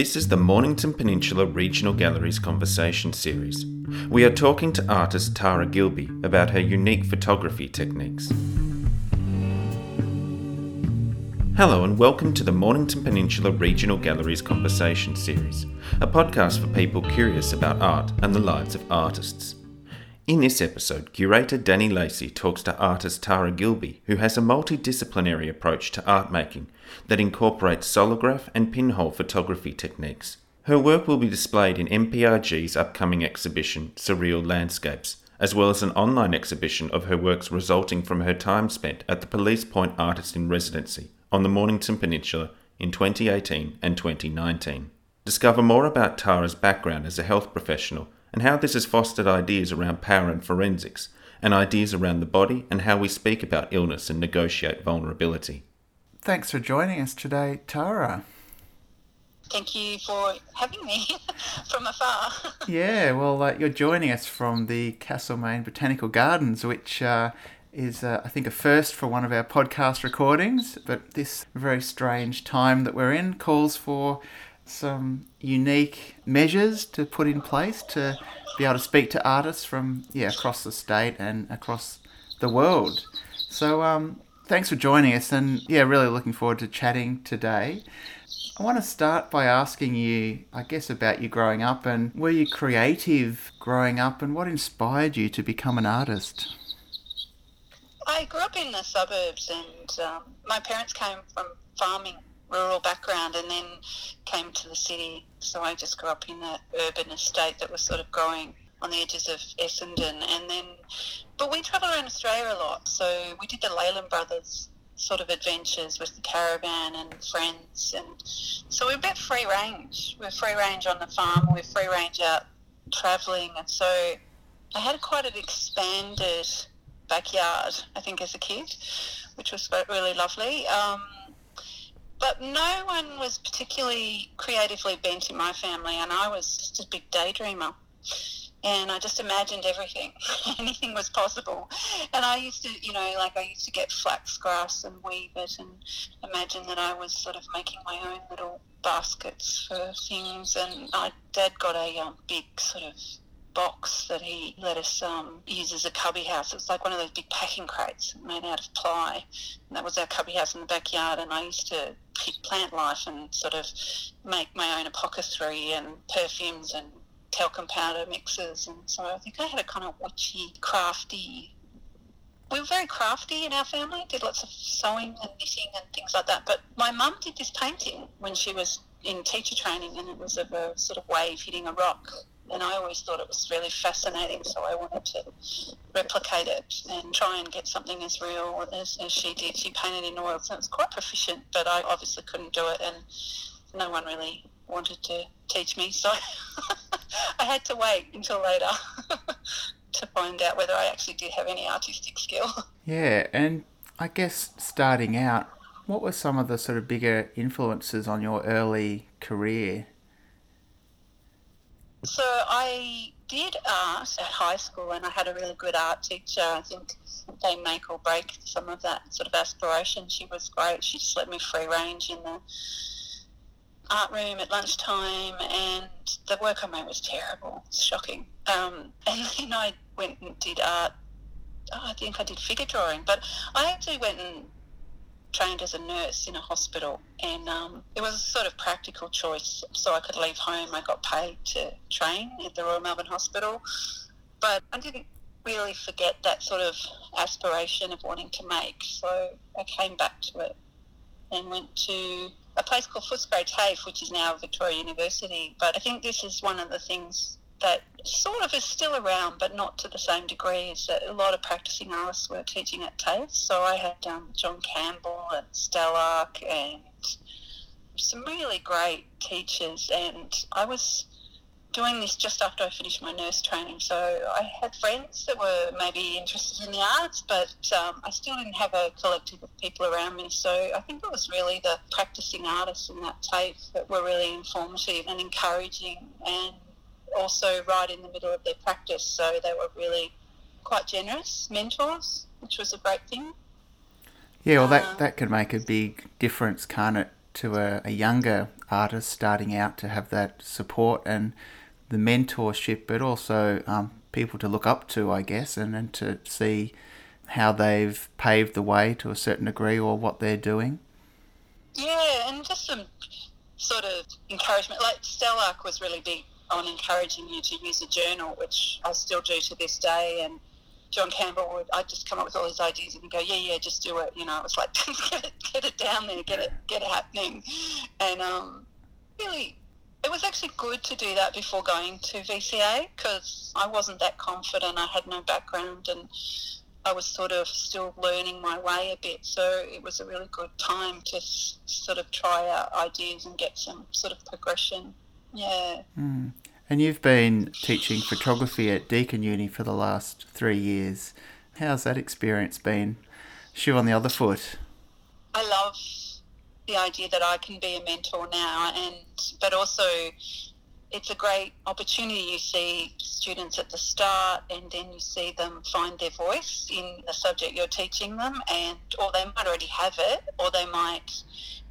This is the Mornington Peninsula Regional Galleries Conversation Series. We are talking to artist Tara Gilbee about her unique photography techniques. Hello, and welcome to the Mornington Peninsula Regional Galleries Conversation Series, a podcast for people curious about art and the lives of artists. In this episode, curator Danny Lacy talks to artist Tara Gilbee, who has a multidisciplinary approach to art making that incorporates solargraph and pinhole photography techniques. Her work will be displayed in MPRG's upcoming exhibition, Surreal Landscapes, as well as an online exhibition of her works resulting from her time spent at the Police Point Artist in Residency on the Mornington Peninsula in 2018 and 2019. Discover more about Tara's background as a health professional and how this has fostered ideas around power and forensics, and ideas around the body and how we speak about illness and negotiate vulnerability. Thanks for joining us today, Tara. Thank you for having me from afar. yeah, well, uh, you're joining us from the Castlemaine Botanical Gardens, which uh, is, uh, I think, a first for one of our podcast recordings. But this very strange time that we're in calls for some unique measures to put in place to be able to speak to artists from yeah across the state and across the world. So um, thanks for joining us, and yeah, really looking forward to chatting today. I want to start by asking you, I guess, about you growing up and were you creative growing up and what inspired you to become an artist? I grew up in the suburbs and um, my parents came from farming rural background and then came to the city. So I just grew up in an urban estate that was sort of growing on the edges of Essendon. And then, but we travelled around Australia a lot. So we did the Leyland Brothers sort of adventures with the caravan and friends. And so we're a bit free range. We're free range on the farm, we're free range out travelling. And so I had quite an expanded backyard, I think, as a kid, which was really lovely. Um, but no one was particularly creatively bent in my family, and I was just a big daydreamer. And I just imagined everything. Anything was possible. And I used to, you know, like I used to get flax grass and weave it and imagine that I was sort of making my own little baskets for things. And my dad got a um, big sort of box that he let us um, use as a cubby house. It was like one of those big packing crates made out of ply. And that was our cubby house in the backyard. And I used to pick plant life and sort of make my own apothecary and perfumes and talcum powder mixes. And so I think I had a kind of witchy, crafty. We were very crafty in our family, did lots of sewing and knitting and things like that. But my mum did this painting when she was in teacher training and it was of a sort of wave hitting a rock and I always thought it was really fascinating. So I wanted to replicate it and try and get something as real as, as she did. She painted in oils, and it was quite proficient, but I obviously couldn't do it, and no one really wanted to teach me. So I had to wait until later. to find out whether I actually did have any artistic skill. Yeah, and I guess starting out, what were some of the sort of bigger influences on your early career? So I did art at high school, and I had a really good art teacher. I think they make or break some of that sort of aspiration. She was great. She just let me free range in the art room at lunchtime, and the work I made was terrible. It's shocking. Um, and then I went and did art. Oh, I think I did figure drawing, but I actually went and trained as a nurse in a hospital, and um, it was a sort of practical choice. So I could leave home. I got paid to train at the Royal Melbourne Hospital, but I didn't really forget that sort of aspiration of wanting to make. So I came back to it and went to a place called Footscray TAFE, which is now Victoria University. But I think this is one of the things that sort of is still around, but not to the same degree. That a lot of practicing artists were teaching at TAFE. So I had um, John Campbell and Stelarc and some really great teachers, and I was doing this just after I finished my nurse training. So I had friends that were maybe interested in the arts, but um, I still didn't have a collective of people around me. So I think it was really the practicing artists in that TAFE that were really informative and encouraging and also right in the middle of their practice. So they were really quite generous mentors, which was a great thing. Yeah, well, that, um, that could make a big difference, can't it, to a, a younger artist starting out to have that support and the mentorship, but also um, people to look up to, I guess, and, and to see how they've paved the way to a certain degree or what they're doing? Yeah, and just some sort of encouragement. Like Stelarc was really big on encouraging you to use a journal, which I still do to this day. And John Campbell would, I'd just come up with all these ideas and go, yeah, yeah, just do it. You know, it was like, get it, get it down there, get it, get it happening. And um, really, it was actually good to do that before going to VCA because I wasn't that confident. I had no background and I was sort of still learning my way a bit. So it was a really good time to s- sort of try out ideas and get some sort of progression. Yeah. Mm. And you've been teaching photography at Deakin Uni for the last three years. How's that experience been? Shoe on the other foot. I love the idea that I can be a mentor now, and but also it's a great opportunity. You see students at the start, and then you see them find their voice in the subject you're teaching them, and or they might already have it, or they might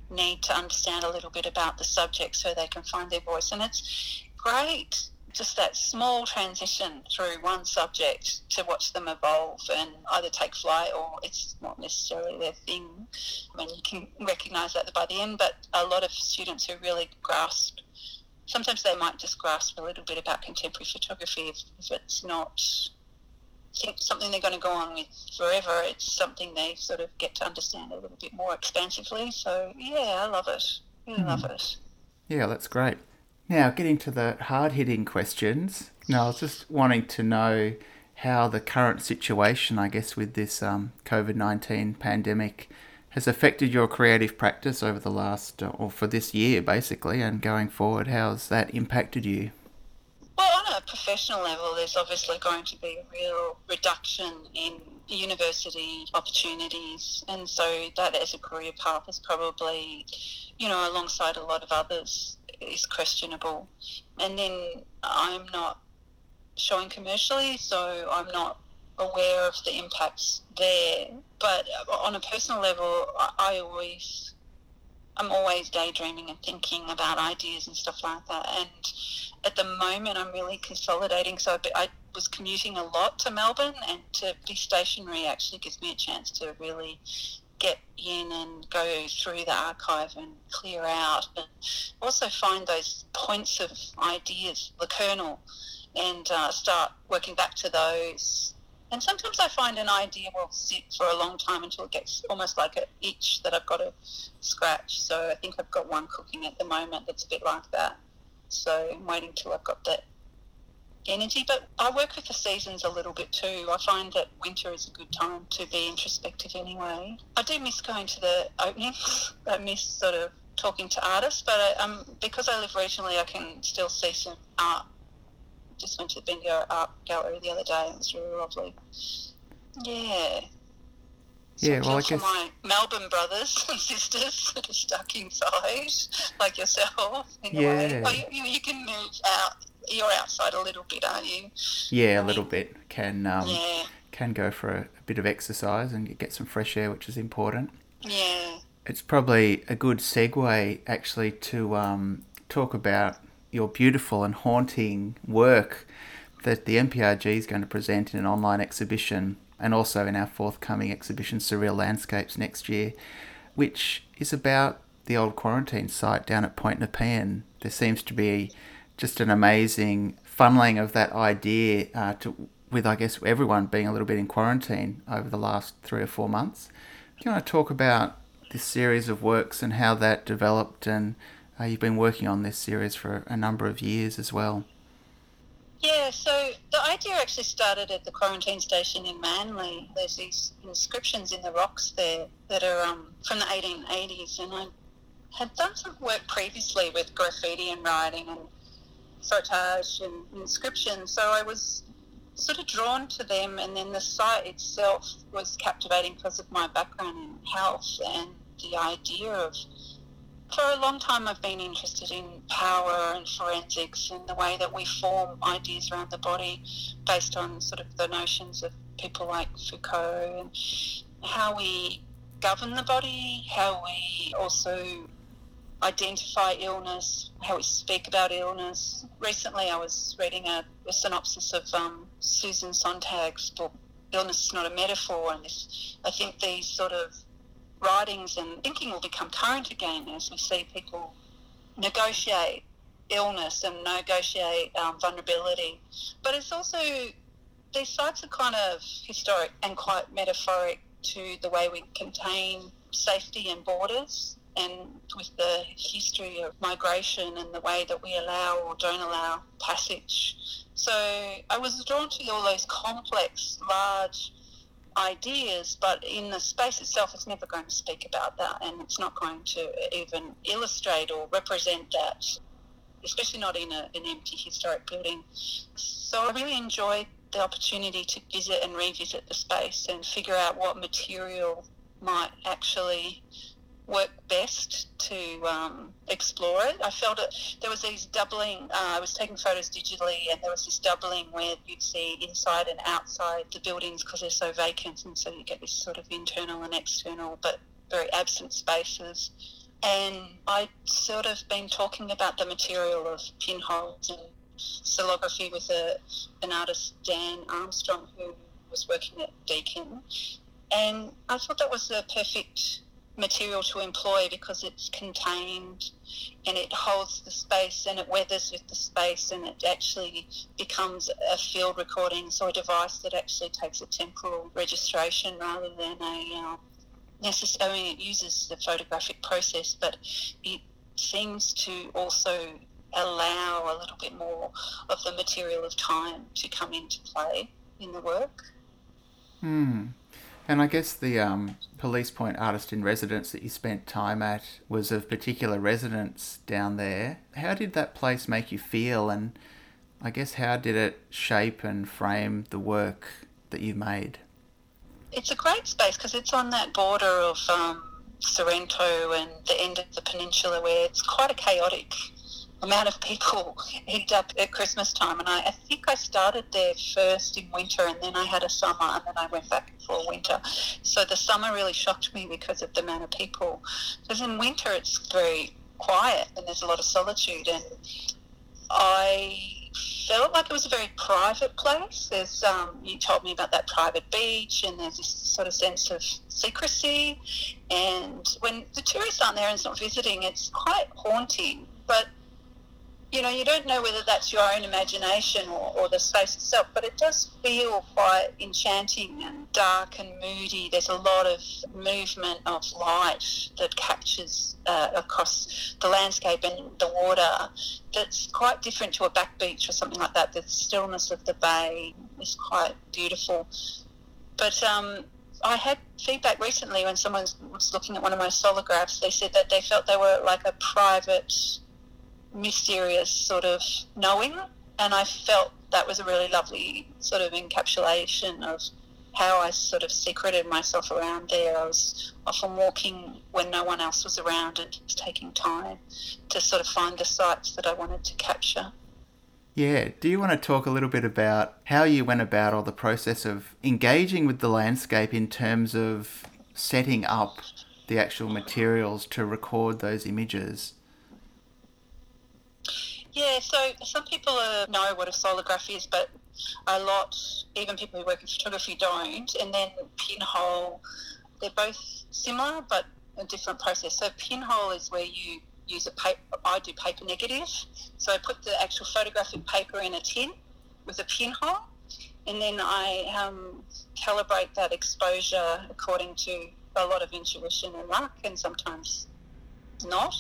need to understand a little bit about the subject so they can find their voice. And it's great just that small transition through one subject to watch them evolve and either take flight or it's not necessarily their thing. I mean, you can recognise that by the end, but a lot of students who really grasp, sometimes they might just grasp a little bit about contemporary photography if, if it's not something they're going to go on with forever. It's something they sort of get to understand a little bit more expansively. So, yeah, I love it. Really mm. love it. Yeah, that's great. Now, getting to the hard hitting questions. Now, I was just wanting to know how the current situation, I guess, with this um, COVID 19 pandemic has affected your creative practice over the last, uh, or for this year, basically, and going forward. How's that impacted you? Well, on a professional level, there's obviously going to be a real reduction in university opportunities, and so that as a career path is probably, you know, alongside a lot of others, is questionable. And then I'm not showing commercially, so I'm not aware of the impacts there. But on a personal level, I, always, I'm always daydreaming and thinking about ideas and stuff like that. And at the moment, I'm really consolidating. So I was commuting a lot to Melbourne, and to be stationary actually gives me a chance to really get in and go through the archive and clear out, and also find those points of ideas, the kernel, and uh, start working back to those. And sometimes I find an idea will sit for a long time until it gets almost like an itch that I've got to scratch. So I think I've got one cooking at the moment that's a bit like that. So I'm waiting till I've got that energy. But I work with the seasons a little bit too. I find that winter is a good time to be introspective anyway. I do miss going to the openings. I miss sort of talking to artists, but I, um, because I live regionally, I can still see some art. Just went to the Bendigo Art Gallery the other day. It was really lovely. Yeah. So yeah, well, I guess my Melbourne brothers and sisters that are stuck inside, like yourself. Yeah. Well, you, you, can move out you're outside a little bit, aren't you? Yeah, a little bit. Can um, yeah. can go for a, a, bit of exercise and get some fresh air, which is important. Yeah. It's probably a good segue actually to um, talk about your beautiful and haunting work that the MPRG is going to present in an online exhibition and also in our forthcoming exhibition Surreal Landscapes next year, which is about the old quarantine site down at Point Nepean. There seems to be just an amazing funneling of that idea uh, to, with, I guess, everyone being a little bit in quarantine over the last three or four months. Do you want to talk about this series of works and how that developed? And uh, you've been working on this series for a number of years as well. Yeah, so the idea actually started at the quarantine station in Manly. There's these inscriptions in the rocks there that are um, from the 1880s, and I had done some work previously with graffiti and writing and frottage and inscription. So I was sort of drawn to them, and then the site itself was captivating because of my background in health and the idea of. For a long time, I've been interested in power and forensics and the way that we form ideas around the body based on sort of the notions of people like Foucault and how we govern the body, how we also identify illness, how we speak about illness. Recently, I was reading a, a synopsis of um, Susan Sontag's book, Illness is Not a Metaphor, and this, I think these sort of writings and thinking will become current again as we see people negotiate illness and negotiate um, vulnerability. But it's also, these sites are kind of historic and quite metaphoric to the way we contain safety and borders and with the history of migration and the way that we allow or don't allow passage. So I was drawn to all those complex, large ideas, but in the space itself, it's never going to speak about that and it's not going to even illustrate or represent that, especially not in a, an empty historic building. So I really enjoyed the opportunity to visit and revisit the space and figure out what material might actually work best to um, explore it. I felt it. There was these doubling. Uh, I was taking photos digitally, and there was this doubling where you'd see inside and outside the buildings because they're so vacant, and so you get this sort of internal and external, but very absent spaces. And I'd sort of been talking about the material of pinholes and solargraphy with a, an artist, Dan Armstrong, who was working at Deakin. And I thought that was the perfect material to employ because it's contained and it holds the space and it weathers with the space and it actually becomes a field recording, so a device that actually takes a temporal registration rather than a uh, necessary. I mean, it uses the photographic process, but it seems to also allow a little bit more of the material of time to come into play in the work. Hmm. And I guess the um, Police Point artist in residence that you spent time at was of particular resonance down there. How did that place make you feel, and I guess how did it shape and frame the work that you made? It's a great space because it's on that border of um, Sorrento and the end of the peninsula where it's quite a chaotic amount of people egged up at Christmas time. And I, I, think I started there first in winter and then I had a summer and then I went back for winter. So the summer really shocked me because of the amount of people. Because in winter it's very quiet and there's a lot of solitude. And I felt like it was a very private place. There's, um, you told me about that private beach, and there's this sort of sense of secrecy. And when the tourists aren't there and it's not visiting, it's quite haunting. But you know, you don't know whether that's your own imagination or, or, the space itself, but it does feel quite enchanting and dark and moody. There's a lot of movement of light that captures uh, across the landscape and the water that's quite different to a back beach or something like that. The stillness of the bay is quite beautiful. But um, I had feedback recently when someone was looking at one of my solargraphs, they said that they felt they were like a private mysterious sort of knowing. And I felt that was a really lovely sort of encapsulation of how I sort of secreted myself around there. I was often walking when no one else was around and just taking time to sort of find the sites that I wanted to capture. Yeah, do you want to talk a little bit about how you went about or the process of engaging with the landscape in terms of setting up the actual materials to record those images? Yeah, so some people uh, know what a solargraph is, but a lot, even people who work in photography, don't. And then pinhole, they're both similar but a different process. So pinhole is where you use a paper. I do paper negative, so I put the actual photographic paper in a tin with a pinhole, and then I um, calibrate that exposure according to a lot of intuition and luck, and sometimes not,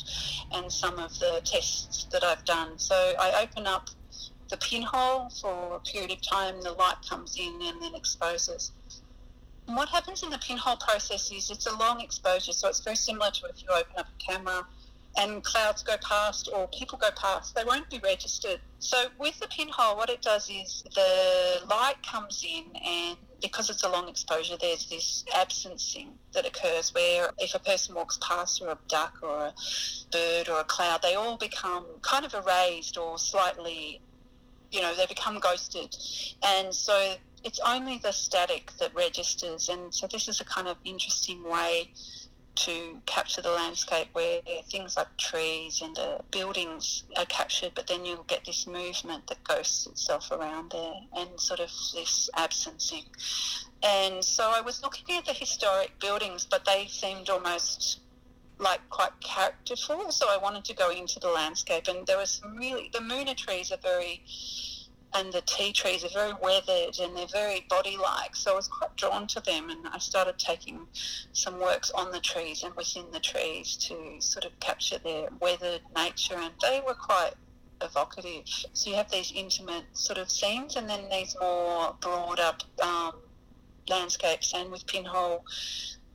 and some of the tests that I've done. So I open up the pinhole for a period of time, the light comes in and then exposes. And what happens in the pinhole process is it's a long exposure, so it's very similar to if you open up a camera and clouds go past or people go past, they won't be registered. So with the pinhole, what it does is the light comes in and because it's a long exposure, there's this absencing that occurs where if a person walks past or a duck or a bird or a cloud, they all become kind of erased or slightly, you know, they become ghosted. And so it's only the static that registers. And so this is a kind of interesting way to capture the landscape where things like trees and uh, buildings are captured, but then you'll get this movement that ghosts itself around there and sort of this absencing. And so I was looking at the historic buildings, but they seemed almost like quite characterful. So I wanted to go into the landscape, and there was some really the Moonah trees are very and the tea trees are very weathered and they're very body-like. So I was quite drawn to them, and I started taking some works on the trees and within the trees to sort of capture their weathered nature, and they were quite evocative. So you have these intimate sort of scenes, and then these more broad up um, landscapes, and with pinhole.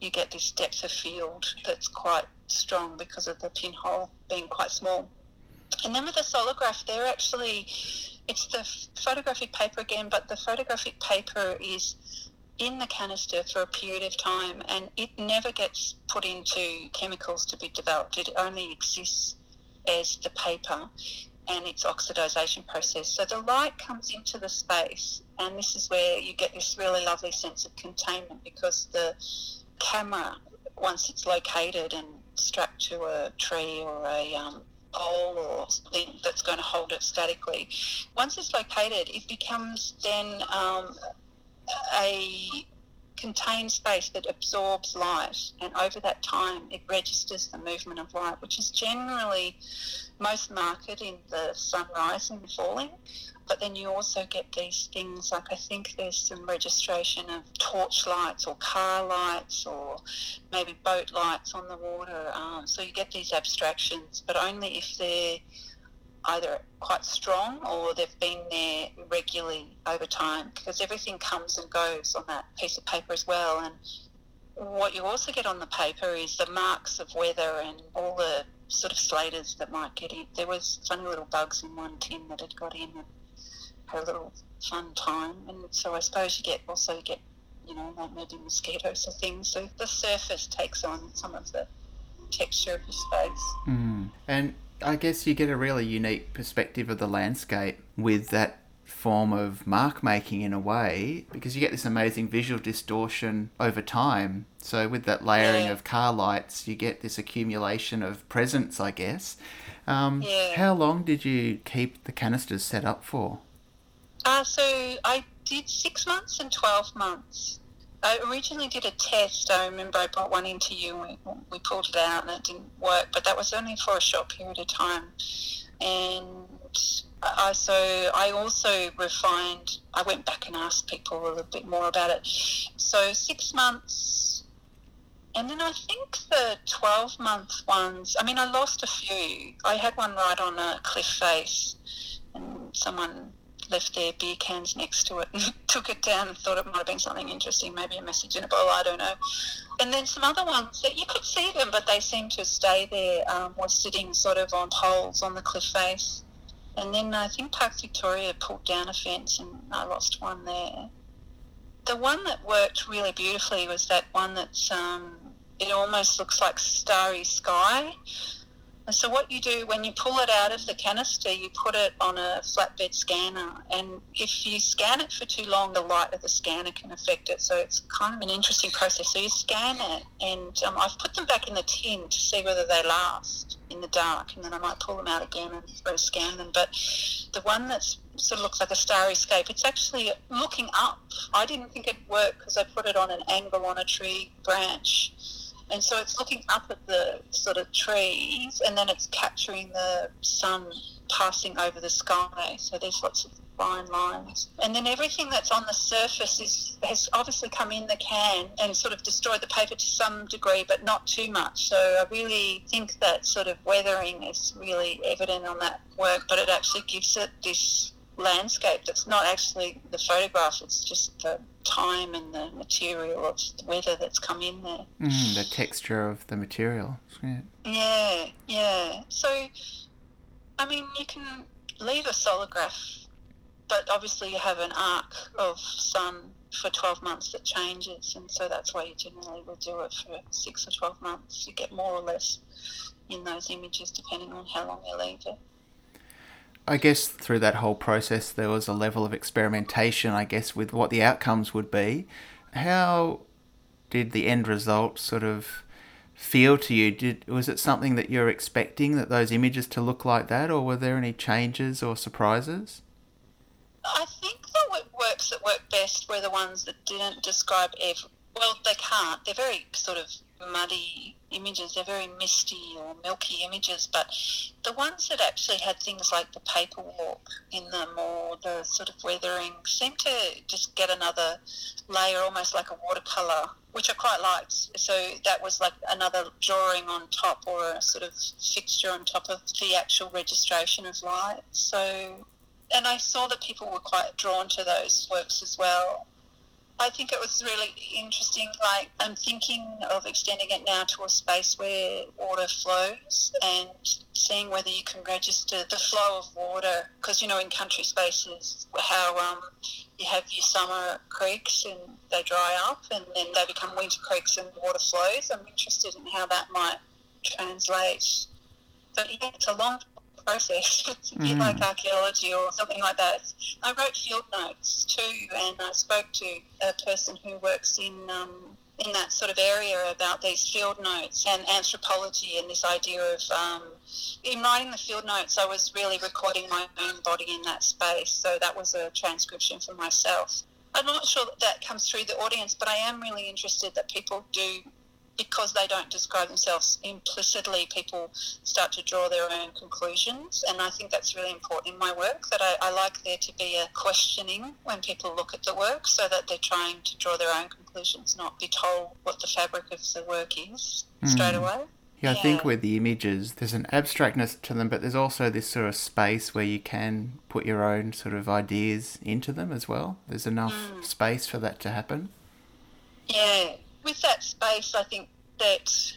You get this depth of field that's quite strong because of the pinhole being quite small. And then with the solargraph, they're actually it's the photographic paper again, but the photographic paper is in the canister for a period of time and it never gets put into chemicals to be developed. It only exists as the paper and its oxidization process. So the light comes into the space, and this is where you get this really lovely sense of containment because the camera, once it's located and strapped to a tree or a um, pole or something that's going to hold it statically. Once it's located, it becomes then um, a contained space that absorbs light, and over that time, it registers the movement of light, which is generally most marked in the sunrise and falling. But then you also get these things like I think there's some registration of torch lights or car lights or maybe boat lights on the water. Um, so you get these abstractions, but only if they're either quite strong or they've been there regularly over time because everything comes and goes on that piece of paper as well. And what you also get on the paper is the marks of weather and all the sort of slaters that might get in. There was funny little bugs in one tin that had got in and had a little fun time. And so I suppose you get also get, you know, like maybe mosquitoes or things. So the surface takes on some of the texture of the space. Mm. And I guess you get a really unique perspective of the landscape with that form of mark making in a way because you get this amazing visual distortion over time. So with that layering yeah. of car lights, you get this accumulation of presence, I guess. Um, yeah. How long did you keep the canisters set up for? Uh, so I did six months and 12 months. I originally did a test. I remember I brought one into you and we, we pulled it out and it didn't work, but that was only for a short period of time. And I, so I also refined, I went back and asked people a little bit more about it. So six months, and then I think the 12 month ones, I mean, I lost a few. I had one right on a cliff face, and someone left their beer cans next to it and took it down and thought it might have been something interesting, maybe a message in a bowl, I don't know. And then some other ones that you could see them, but they seemed to stay there, um, was sitting sort of on poles on the cliff face. And then I think Park Victoria pulled down a fence and I lost one there. The one that worked really beautifully was that one that's, um, it almost looks like starry sky so what you do when you pull it out of the canister, you put it on a flatbed scanner, and if you scan it for too long, the light of the scanner can affect it. So it's kind of an interesting process. So you scan it, and um, I've put them back in the tin to see whether they last in the dark, and then I might pull them out again and re-scan them. But the one that's sort of looks like a starry scape. It's actually looking up. I didn't think it'd work because I put it on an angle on a tree branch and so it's looking up at the sort of trees and then it's capturing the sun passing over the sky. So there's lots of fine lines. And then everything that's on the surface is has obviously come in the can and sort of destroyed the paper to some degree, but not too much. So I really think that sort of weathering is really evident on that work, but it actually gives it this landscape that's not actually the photograph, it's just the time and the material of the weather that's come in there. Mm, the texture of the material. Yeah. yeah, yeah. So, I mean, you can leave a solargraph, but obviously you have an arc of sun for 12 months that changes, and so that's why you generally will do it for six or 12 months. You get more or less in those images depending on how long you leave it. I guess through that whole process, there was a level of experimentation, I guess, with what the outcomes would be. How did the end result sort of feel to you? Did was it something that you're expecting that those images to look like that, or were there any changes or surprises? I think the works that worked best were the ones that didn't describe every. Well, they can't. They're very sort of muddy images. They're very misty or milky images, but the ones that actually had things like the paper walk in them or the sort of weathering seemed to just get another layer, almost like a watercolour, which I quite liked. So that was like another drawing on top or a sort of fixture on top of the actual registration of light. So, and I saw that people were quite drawn to those works as well. I think it was really interesting. Like, I'm thinking of extending it now to a space where water flows and seeing whether you can register the flow of water. Because, you know, in country spaces, how um, you have your summer creeks and they dry up and then they become winter creeks and water flows. I'm interested in how that might translate. But yeah, it's a long process. It's a bit mm. like archaeology or something like that. I wrote field notes too, and I spoke to a person who works in um, in that sort of area about these field notes and anthropology and this idea of um, in writing the field notes I was really recording my own body in that space so that was a transcription for myself I'm not sure that that comes through the audience but I am really interested that people do because they don't describe themselves implicitly, people start to draw their own conclusions. And I think that's really important in my work, that I, I, like there to be a questioning when people look at the work so that they're trying to draw their own conclusions, not be told what the fabric of the work is mm. straight away. Yeah, I yeah. think with the images, there's an abstractness to them, but there's also this sort of space where you can put your own sort of ideas into them as well. There's enough mm. space for that to happen. Yeah, with that space, I think that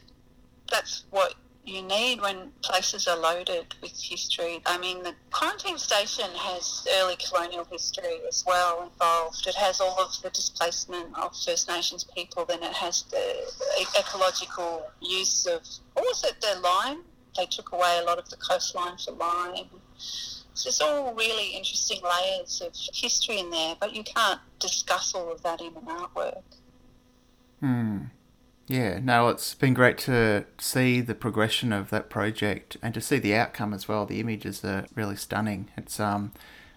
that's what you need when places are loaded with history. I mean, the quarantine station has early colonial history as well involved. It has all of the displacement of First Nations people, then it has the ecological use of, what was it, the lime? They took away a lot of the coastline for lime. So there's all really interesting layers of history in there, but you can't discuss all of that in an artwork. Hmm. Yeah, no, it's been great to see the progression of that project and to see the outcome as well. The images are really stunning. It's um,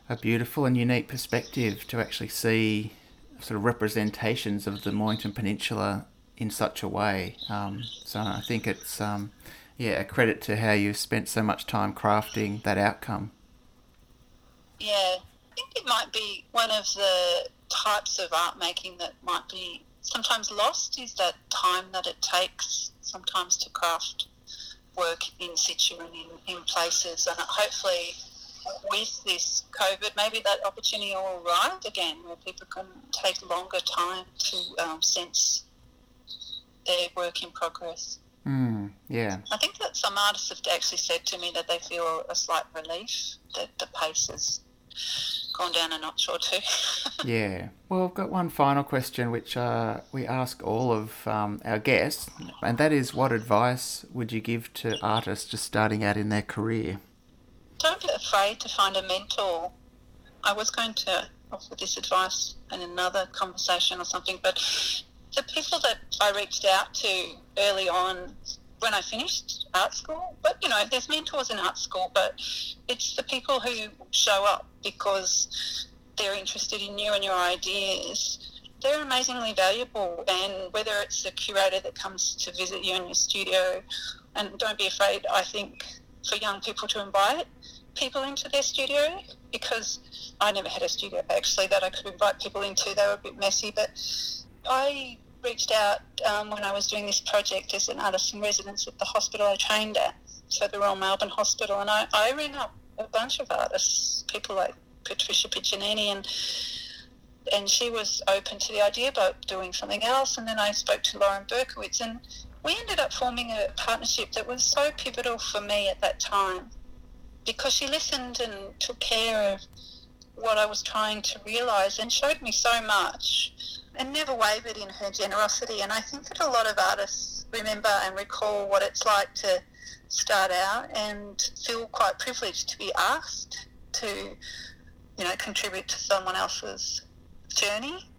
a beautiful and unique perspective to actually see sort of representations of the Mornington Peninsula in such a way. Um, so I think it's um, yeah a credit to how you've spent so much time crafting that outcome. Yeah, I think it might be one of the types of art making that might be sometimes lost is that time that it takes sometimes to craft work in situ and in, in places. And hopefully, with this COVID, maybe that opportunity will arrive again where people can take longer time to um, sense their work in progress. Mm, yeah. I think that some artists have actually said to me that they feel a slight relief that the pace is gone down a notch or two. yeah. Well, I've got one final question which uh, we ask all of um, our guests, and that is what advice would you give to artists just starting out in their career? Don't be afraid to find a mentor. I was going to offer this advice in another conversation or something, but the people that I reached out to early on when I finished art school. But you know, there's mentors in art school, but it's the people who show up because they're interested in you and your ideas. They're amazingly valuable, and whether it's a curator that comes to visit you in your studio, and don't be afraid. I think for young people to invite people into their studio because I never had a studio actually that I could invite people into. They were a bit messy, but I reached out um, when I was doing this project as an artist in residence at the hospital I trained at, so the Royal Melbourne Hospital, and I, I rang up a bunch of artists, people like Patricia Piccinini, and and she was open to the idea about doing something else. And then I spoke to Lauren Berkowitz, and we ended up forming a partnership that was so pivotal for me at that time because she listened and took care of what I was trying to realise and showed me so much and never wavered in her generosity. And I think that a lot of artists remember and recall what it's like to start out and feel quite privileged to be asked to, you know, contribute to someone else's journey.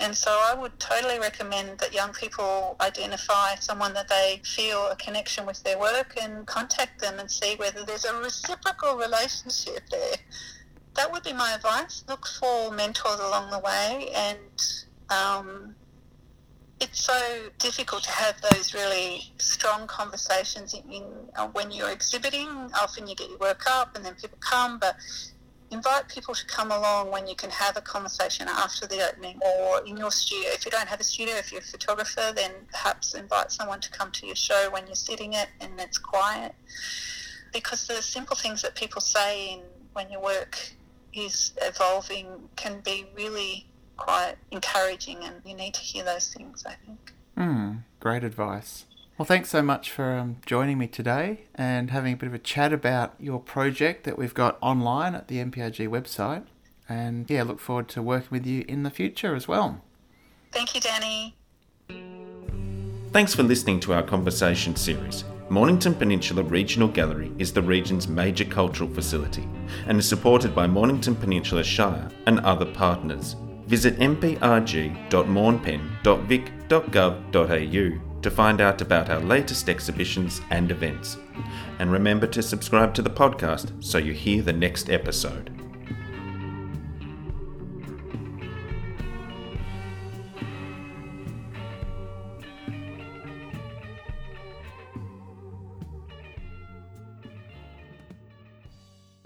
And so I would totally recommend that young people identify someone that they feel a connection with their work and contact them and see whether there's a reciprocal relationship there. That would be my advice. Look for mentors along the way and um, it's so difficult to have those really strong conversations in, in uh, when you're exhibiting. Often you get your work up and then people come, but invite people to come along when you can have a conversation after the opening or in your studio. If you don't have a studio, if you're a photographer, then perhaps invite someone to come to your show when you're sitting it and it's quiet. Because the simple things that people say in, when your work is evolving can be really quite encouraging, and you need to hear those things, I think. Mm, great advice. Well, thanks so much for um, joining me today and having a bit of a chat about your project that we've got online at the MPRG website. And yeah, look forward to working with you in the future as well. Thank you, Danny. Thanks for listening to our conversation series. Mornington Peninsula Regional Gallery is the region's major cultural facility and is supported by Mornington Peninsula Shire and other partners. Visit mprg.mornpen.vic.gov.au to find out about our latest exhibitions and events. And remember to subscribe to the podcast so you hear the next episode.